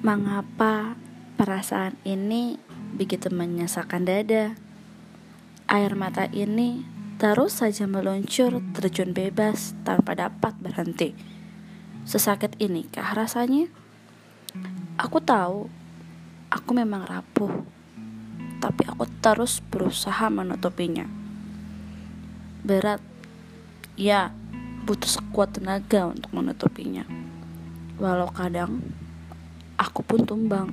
Mengapa perasaan ini begitu menyesakan dada? Air mata ini terus saja meluncur terjun bebas tanpa dapat berhenti. Sesakit inikah rasanya? Aku tahu, aku memang rapuh, tapi aku terus berusaha menutupinya. Berat, ya, butuh sekuat tenaga untuk menutupinya. Walau kadang aku pun tumbang.